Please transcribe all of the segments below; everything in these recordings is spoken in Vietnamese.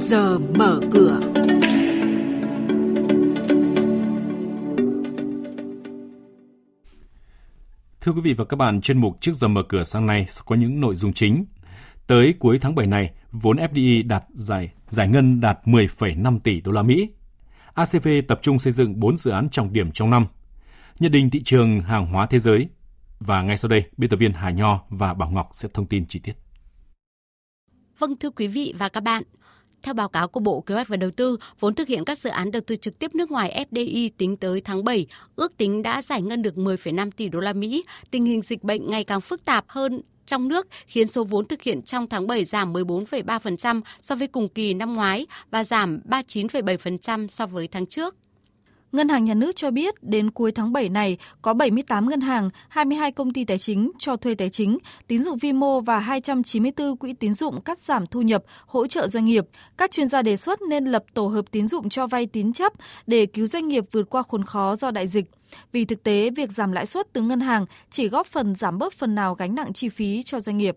giờ mở cửa. Thưa quý vị và các bạn, chuyên mục trước giờ mở cửa sáng nay có những nội dung chính. Tới cuối tháng 7 này, vốn FDI đạt giải giải ngân đạt 10,5 tỷ đô la Mỹ. ACV tập trung xây dựng 4 dự án trọng điểm trong năm. Nhận định thị trường hàng hóa thế giới. Và ngay sau đây, biên tập viên Hà Nho và Bảo Ngọc sẽ thông tin chi tiết. Vâng thưa quý vị và các bạn, theo báo cáo của Bộ Kế hoạch và Đầu tư, vốn thực hiện các dự án đầu tư trực tiếp nước ngoài FDI tính tới tháng 7 ước tính đã giải ngân được 10,5 tỷ đô la Mỹ. Tình hình dịch bệnh ngày càng phức tạp hơn trong nước khiến số vốn thực hiện trong tháng 7 giảm 14,3% so với cùng kỳ năm ngoái và giảm 39,7% so với tháng trước. Ngân hàng Nhà nước cho biết đến cuối tháng 7 này có 78 ngân hàng, 22 công ty tài chính cho thuê tài chính, tín dụng vi mô và 294 quỹ tín dụng cắt giảm thu nhập, hỗ trợ doanh nghiệp. Các chuyên gia đề xuất nên lập tổ hợp tín dụng cho vay tín chấp để cứu doanh nghiệp vượt qua khốn khó do đại dịch. Vì thực tế, việc giảm lãi suất từ ngân hàng chỉ góp phần giảm bớt phần nào gánh nặng chi phí cho doanh nghiệp.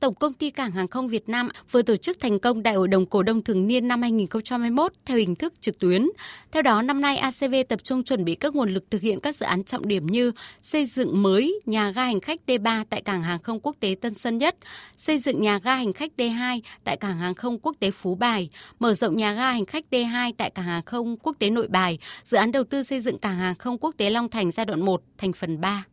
Tổng công ty Cảng hàng không Việt Nam vừa tổ chức thành công Đại hội đồng cổ đông thường niên năm 2021 theo hình thức trực tuyến. Theo đó, năm nay ACV tập trung chuẩn bị các nguồn lực thực hiện các dự án trọng điểm như xây dựng mới nhà ga hành khách D3 tại Cảng hàng không quốc tế Tân Sơn Nhất, xây dựng nhà ga hành khách D2 tại Cảng hàng không quốc tế Phú Bài, mở rộng nhà ga hành khách D2 tại Cảng hàng không quốc tế Nội Bài, dự án đầu tư xây dựng Cảng hàng không quốc tế Long Thành giai đoạn 1 thành phần 3.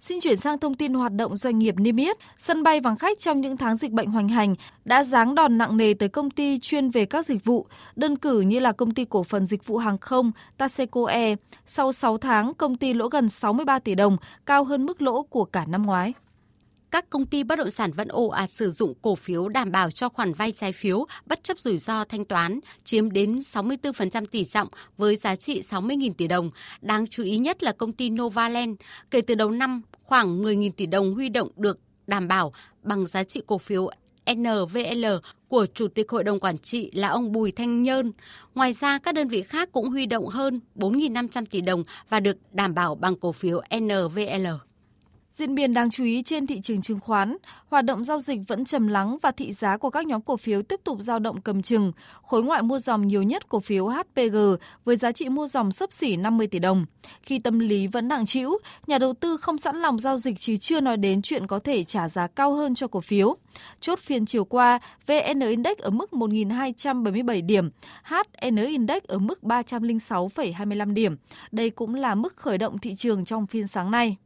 Xin chuyển sang thông tin hoạt động doanh nghiệp niêm yết. Sân bay vắng khách trong những tháng dịch bệnh hoành hành đã giáng đòn nặng nề tới công ty chuyên về các dịch vụ, đơn cử như là công ty cổ phần dịch vụ hàng không Taseco Air. Sau 6 tháng, công ty lỗ gần 63 tỷ đồng, cao hơn mức lỗ của cả năm ngoái các công ty bất động sản vẫn ồ ạt à, sử dụng cổ phiếu đảm bảo cho khoản vay trái phiếu bất chấp rủi ro thanh toán, chiếm đến 64% tỷ trọng với giá trị 60.000 tỷ đồng. Đáng chú ý nhất là công ty Novaland, kể từ đầu năm khoảng 10.000 tỷ đồng huy động được đảm bảo bằng giá trị cổ phiếu NVL của Chủ tịch Hội đồng Quản trị là ông Bùi Thanh Nhơn. Ngoài ra, các đơn vị khác cũng huy động hơn 4.500 tỷ đồng và được đảm bảo bằng cổ phiếu NVL. Diễn biến đáng chú ý trên thị trường chứng khoán, hoạt động giao dịch vẫn trầm lắng và thị giá của các nhóm cổ phiếu tiếp tục dao động cầm chừng. Khối ngoại mua dòng nhiều nhất cổ phiếu HPG với giá trị mua dòng sấp xỉ 50 tỷ đồng. Khi tâm lý vẫn nặng trĩu, nhà đầu tư không sẵn lòng giao dịch chứ chưa nói đến chuyện có thể trả giá cao hơn cho cổ phiếu. Chốt phiên chiều qua, VN Index ở mức 1.277 điểm, HN Index ở mức 306,25 điểm. Đây cũng là mức khởi động thị trường trong phiên sáng nay.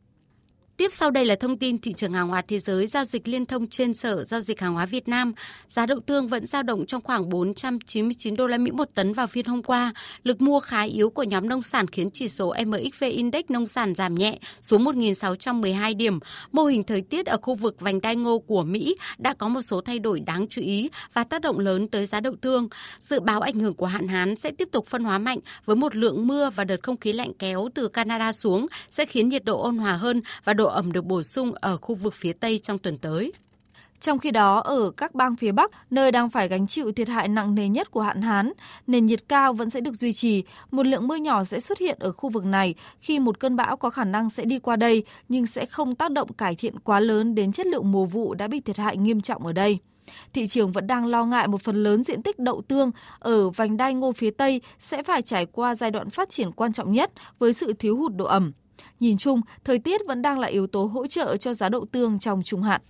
Tiếp sau đây là thông tin thị trường hàng hóa thế giới giao dịch liên thông trên Sở Giao dịch Hàng hóa Việt Nam. Giá đậu tương vẫn dao động trong khoảng 499 đô la Mỹ một tấn vào phiên hôm qua. Lực mua khá yếu của nhóm nông sản khiến chỉ số MXV Index nông sản giảm nhẹ xuống 1.612 điểm. Mô hình thời tiết ở khu vực vành đai ngô của Mỹ đã có một số thay đổi đáng chú ý và tác động lớn tới giá đậu tương. Dự báo ảnh hưởng của hạn hán sẽ tiếp tục phân hóa mạnh với một lượng mưa và đợt không khí lạnh kéo từ Canada xuống sẽ khiến nhiệt độ ôn hòa hơn và độ ẩm được bổ sung ở khu vực phía Tây trong tuần tới. Trong khi đó, ở các bang phía Bắc, nơi đang phải gánh chịu thiệt hại nặng nề nhất của hạn hán, nền nhiệt cao vẫn sẽ được duy trì. Một lượng mưa nhỏ sẽ xuất hiện ở khu vực này khi một cơn bão có khả năng sẽ đi qua đây, nhưng sẽ không tác động cải thiện quá lớn đến chất lượng mùa vụ đã bị thiệt hại nghiêm trọng ở đây. Thị trường vẫn đang lo ngại một phần lớn diện tích đậu tương ở vành đai ngô phía Tây sẽ phải trải qua giai đoạn phát triển quan trọng nhất với sự thiếu hụt độ ẩm. Nhìn chung, thời tiết vẫn đang là yếu tố hỗ trợ cho giá đậu tương trong trung hạn.